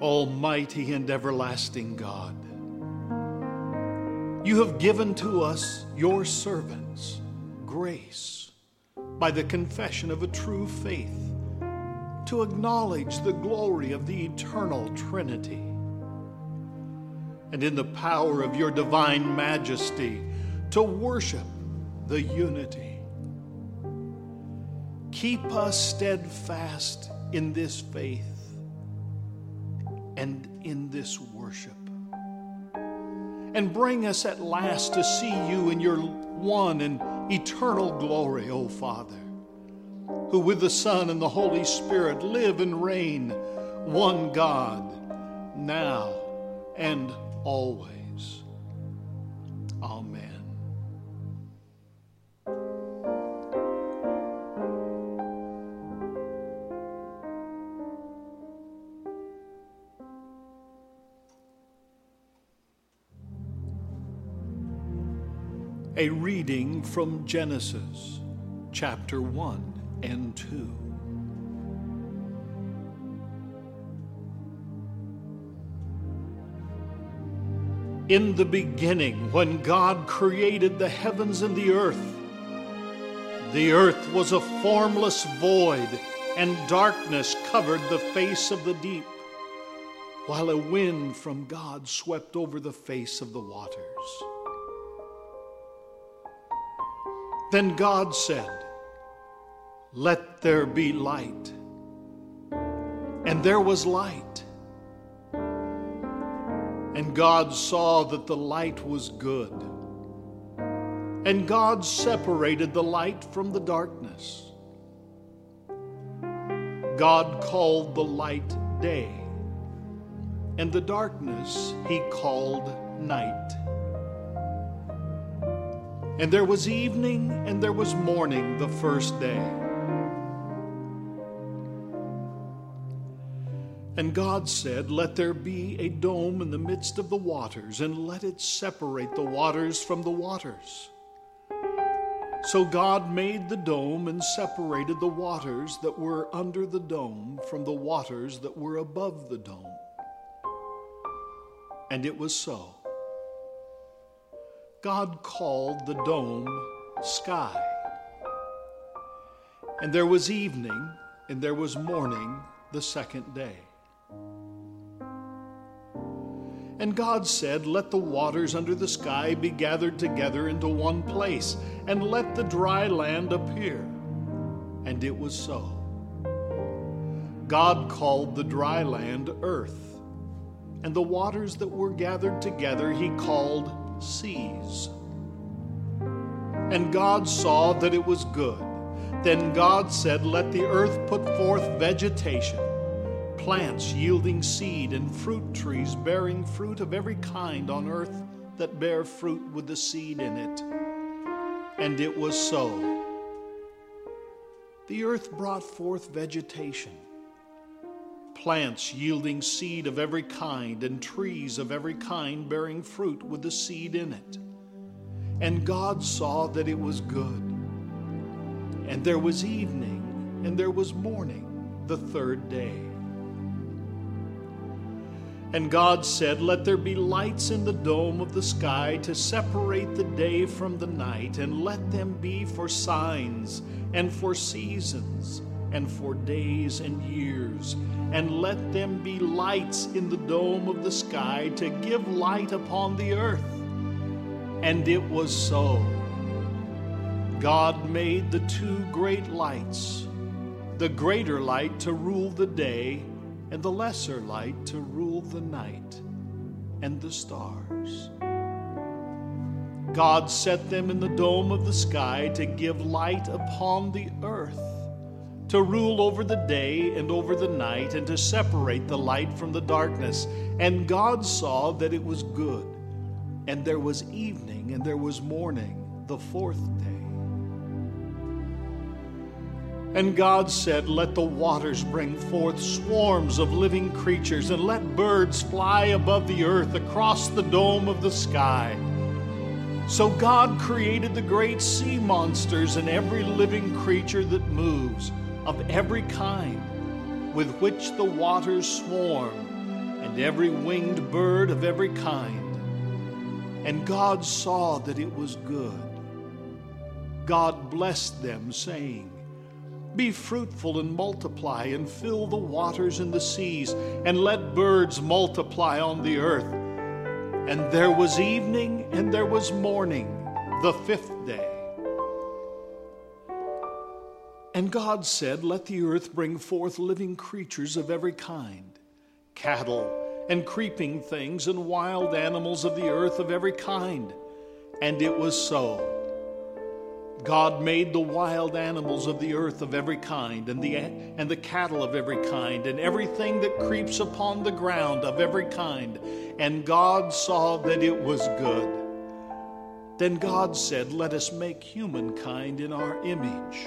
Almighty and everlasting God, you have given to us, your servants, grace by the confession of a true faith to acknowledge the glory of the eternal Trinity. And in the power of your divine majesty, to worship the unity. Keep us steadfast in this faith and in this worship. And bring us at last to see you in your one and eternal glory, O Father, who with the Son and the Holy Spirit live and reign, one God, now and always. A reading from Genesis chapter 1 and 2. In the beginning, when God created the heavens and the earth, the earth was a formless void, and darkness covered the face of the deep, while a wind from God swept over the face of the waters. Then God said, Let there be light. And there was light. And God saw that the light was good. And God separated the light from the darkness. God called the light day, and the darkness he called night. And there was evening and there was morning the first day. And God said, Let there be a dome in the midst of the waters, and let it separate the waters from the waters. So God made the dome and separated the waters that were under the dome from the waters that were above the dome. And it was so. God called the dome sky. And there was evening and there was morning the second day. And God said, Let the waters under the sky be gathered together into one place, and let the dry land appear. And it was so. God called the dry land earth, and the waters that were gathered together he called seas. And God saw that it was good. Then God said, Let the earth put forth vegetation, plants yielding seed, and fruit trees bearing fruit of every kind on earth that bear fruit with the seed in it. And it was so. The earth brought forth vegetation plants yielding seed of every kind, and trees of every kind bearing fruit with the seed in it. And God saw that it was good. And there was evening, and there was morning, the third day. And God said, Let there be lights in the dome of the sky to separate the day from the night, and let them be for signs, and for seasons, and for days and years and let them be lights in the dome of the sky to give light upon the earth. And it was so. God made the two great lights, the greater light to rule the day, and the lesser light to rule the night, and the stars. God set them in the dome of the sky to give light upon the earth to rule over the day and over the night, and to separate the light from the darkness. And God saw that it was good. And there was evening and there was morning, the fourth day. And God said, Let the waters bring forth swarms of living creatures, and let birds fly above the earth across the dome of the sky. So God created the great sea monsters and every living creature that moves of every kind with which the waters swarm, and every winged bird of every kind. And God saw that it was good. God blessed them, saying, Be fruitful and multiply, and fill the waters and the seas, and let birds multiply on the earth. And there was evening and there was morning, the fifth And God said, Let the earth bring forth living creatures of every kind, cattle and creeping things, and wild animals of the earth of every kind. And it was so. God made the wild animals of the earth of every kind, and the, and the cattle of every kind, and everything that creeps upon the ground of every kind. And God saw that it was good. Then God said, Let us make humankind in our image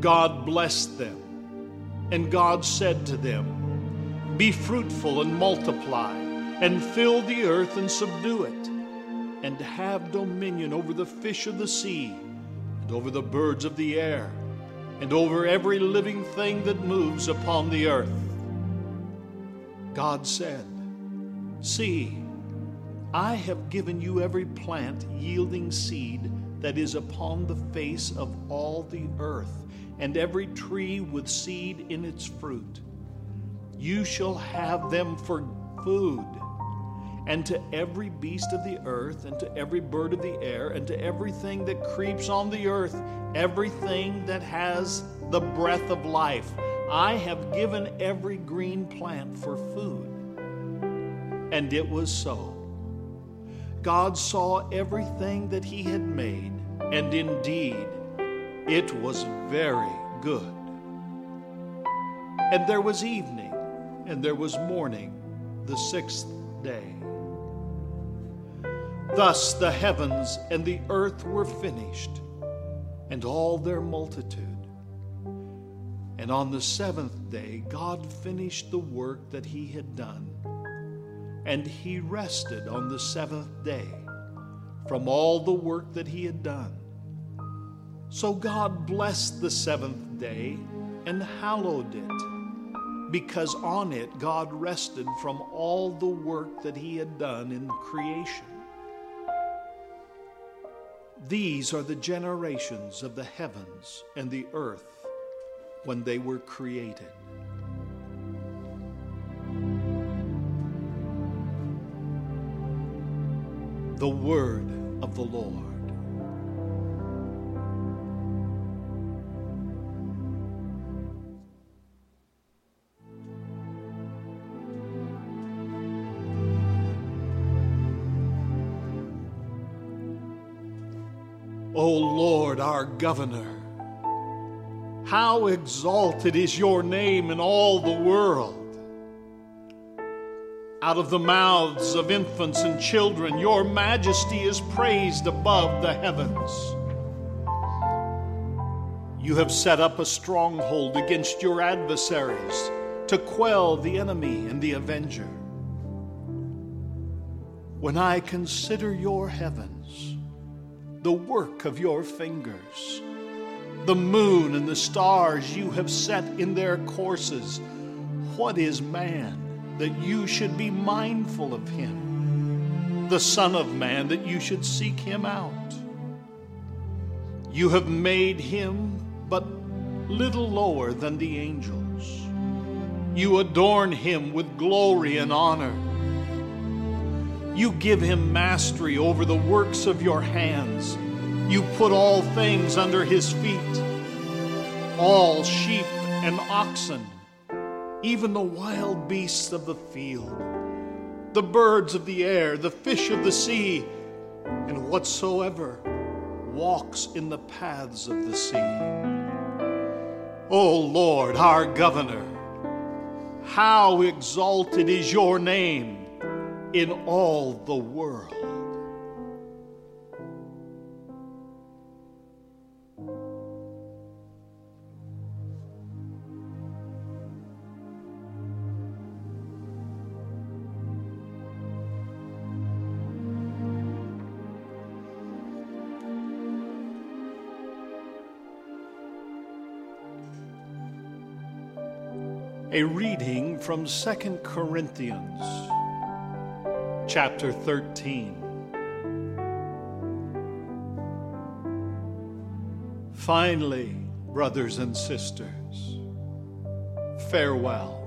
God blessed them. And God said to them, Be fruitful and multiply, and fill the earth and subdue it, and have dominion over the fish of the sea, and over the birds of the air, and over every living thing that moves upon the earth. God said, See, I have given you every plant yielding seed that is upon the face of all the earth and every tree with seed in its fruit. You shall have them for food. And to every beast of the earth, and to every bird of the air, and to everything that creeps on the earth, everything that has the breath of life, I have given every green plant for food. And it was so. God saw everything that He had made, and indeed, it was very good. And there was evening, and there was morning, the sixth day. Thus the heavens and the earth were finished, and all their multitude. And on the seventh day, God finished the work that he had done. And he rested on the seventh day from all the work that he had done. So God blessed the seventh day and hallowed it, because on it God rested from all the work that he had done in creation. These are the generations of the heavens and the earth when they were created. The Word of the Lord. O Lord, our governor. How exalted is your name in all the world. Out of the mouths of infants and children, your majesty is praised above the heavens. You have set up a stronghold against your adversaries to quell the enemy and the avenger. When I consider your heavens, the work of your fingers. The moon and the stars you have set in their courses. What is man that you should be mindful of him? The Son of Man that you should seek him out? You have made him but little lower than the angels. You adorn him with glory and honor. You give him mastery over the works of your hands. You put all things under his feet all sheep and oxen, even the wild beasts of the field, the birds of the air, the fish of the sea, and whatsoever walks in the paths of the sea. O Lord, our governor, How exalted is your name in all the world. A reading from 2 Corinthians chapter 13. Finally, brothers and sisters, farewell.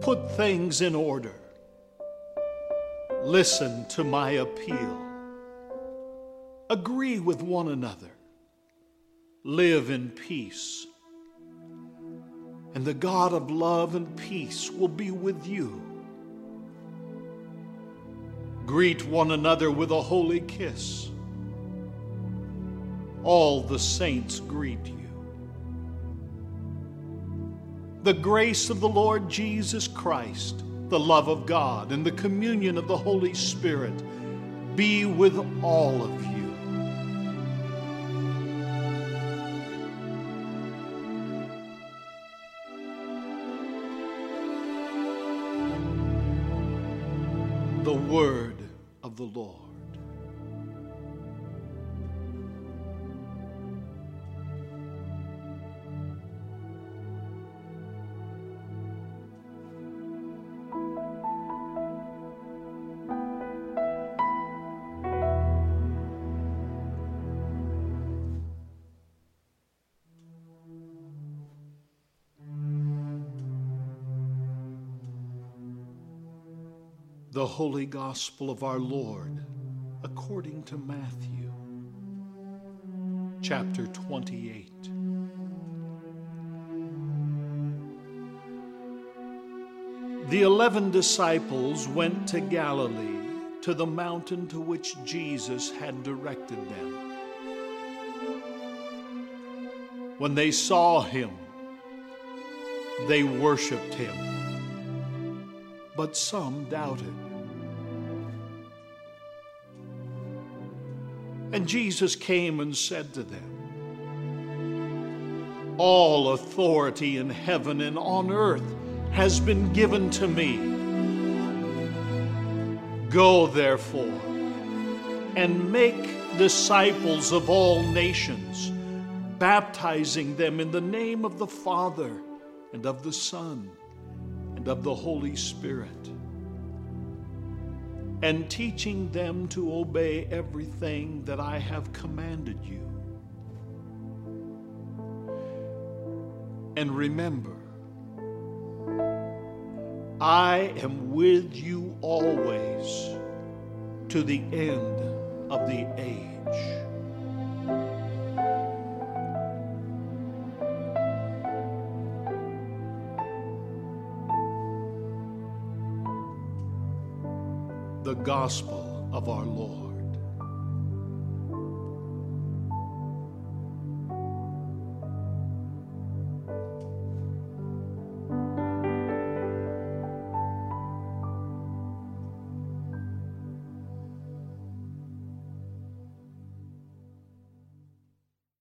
Put things in order. Listen to my appeal. Agree with one another. Live in peace and the God of love and peace will be with you. Greet one another with a holy kiss. All the saints greet you. The grace of the Lord Jesus Christ, the love of God, and the communion of the Holy Spirit be with all of you. The Lord. The Holy Gospel of our Lord according to Matthew, chapter 28. The eleven disciples went to Galilee, to the mountain to which Jesus had directed them. When they saw him, they worshiped him but some doubted. And Jesus came and said to them, All authority in heaven and on earth has been given to me. Go, therefore, and make disciples of all nations, baptizing them in the name of the Father and of the Son and of the Holy Spirit, and teaching them to obey everything that I have commanded you. And remember, I am with you always to the end of the age. The gospel of our Lord.